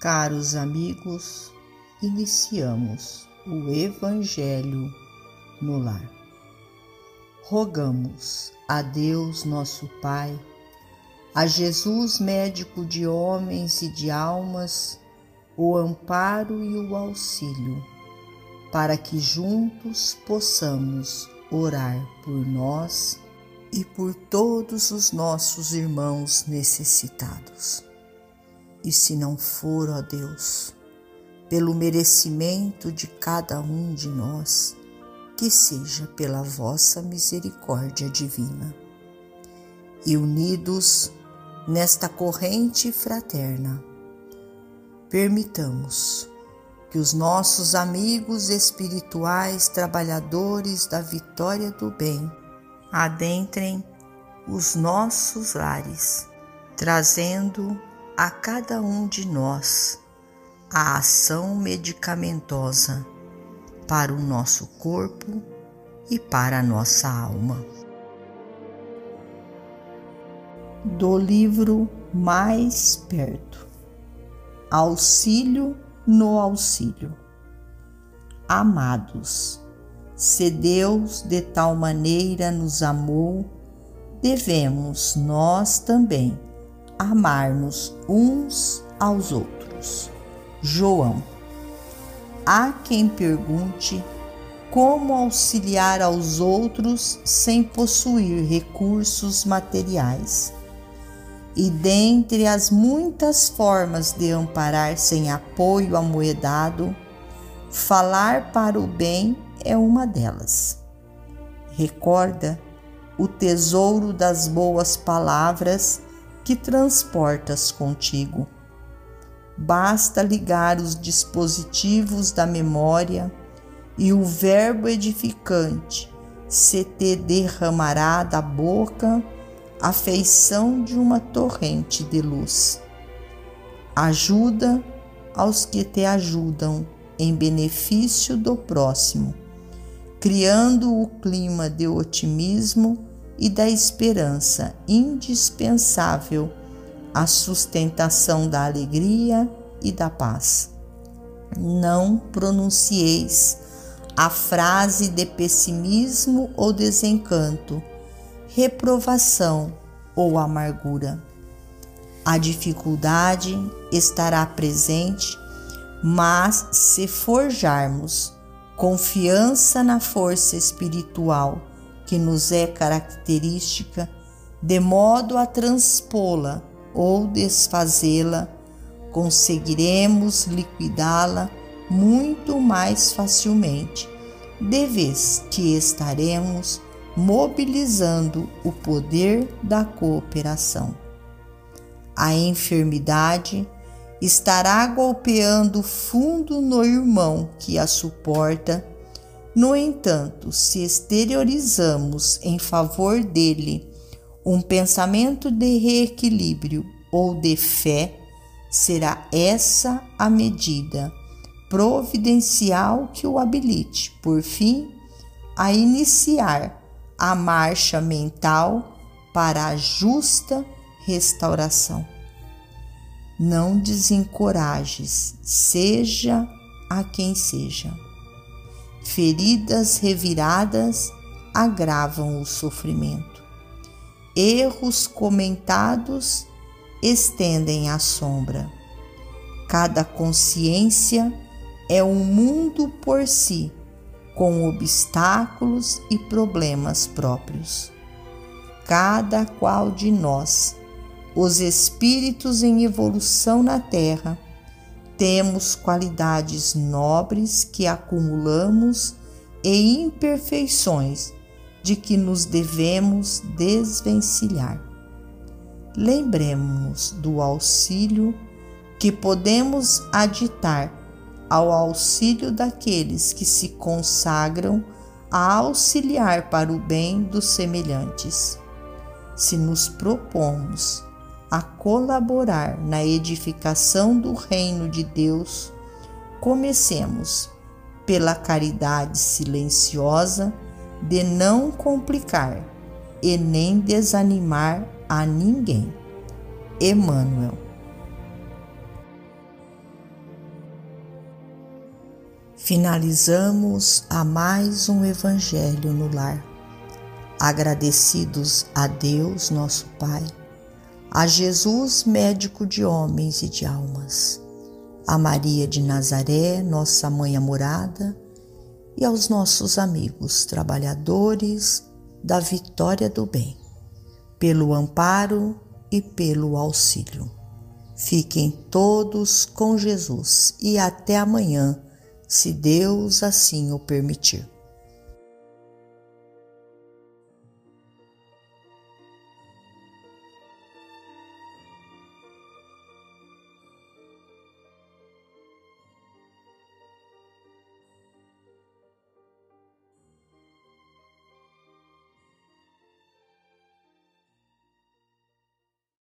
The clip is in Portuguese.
Caros amigos, iniciamos o Evangelho no Lar. Rogamos a Deus, nosso Pai, a Jesus, médico de homens e de almas, o amparo e o auxílio, para que juntos possamos orar por nós e por todos os nossos irmãos necessitados. E se não for, ó Deus, pelo merecimento de cada um de nós, que seja pela vossa misericórdia divina. E unidos nesta corrente fraterna, permitamos que os nossos amigos espirituais, trabalhadores da vitória do bem, adentrem os nossos lares, trazendo a cada um de nós a ação medicamentosa para o nosso corpo e para a nossa alma. Do livro Mais Perto Auxílio no Auxílio Amados, se Deus de tal maneira nos amou, devemos nós também amar-nos uns aos outros. João. Há quem pergunte como auxiliar aos outros sem possuir recursos materiais. E dentre as muitas formas de amparar sem apoio amoedado, falar para o bem é uma delas. Recorda o tesouro das boas palavras que transportas contigo. Basta ligar os dispositivos da memória e o verbo edificante se te derramará da boca a feição de uma torrente de luz. Ajuda aos que te ajudam em benefício do próximo, criando o clima de otimismo e da esperança indispensável à sustentação da alegria e da paz. Não pronuncieis a frase de pessimismo ou desencanto, reprovação ou amargura. A dificuldade estará presente, mas se forjarmos confiança na força espiritual que nos é característica, de modo a transpô-la ou desfazê-la, conseguiremos liquidá-la muito mais facilmente, de vez que estaremos mobilizando o poder da cooperação. A enfermidade estará golpeando fundo no irmão que a suporta no entanto, se exteriorizamos em favor dele um pensamento de reequilíbrio ou de fé, será essa a medida providencial que o habilite, por fim, a iniciar a marcha mental para a justa restauração. Não desencorajes, seja a quem seja. Feridas reviradas agravam o sofrimento. Erros comentados estendem a sombra. Cada consciência é um mundo por si, com obstáculos e problemas próprios. Cada qual de nós, os espíritos em evolução na Terra, temos qualidades nobres que acumulamos e imperfeições de que nos devemos desvencilhar. Lembremos do auxílio que podemos aditar ao auxílio daqueles que se consagram a auxiliar para o bem dos semelhantes. Se nos propomos a colaborar na edificação do reino de Deus, comecemos pela caridade silenciosa de não complicar e nem desanimar a ninguém. Emmanuel finalizamos a mais um Evangelho no Lar. Agradecidos a Deus, nosso Pai, a Jesus, médico de homens e de almas, a Maria de Nazaré, nossa mãe amorada, e aos nossos amigos trabalhadores da vitória do bem, pelo amparo e pelo auxílio. Fiquem todos com Jesus e até amanhã se Deus assim o permitir.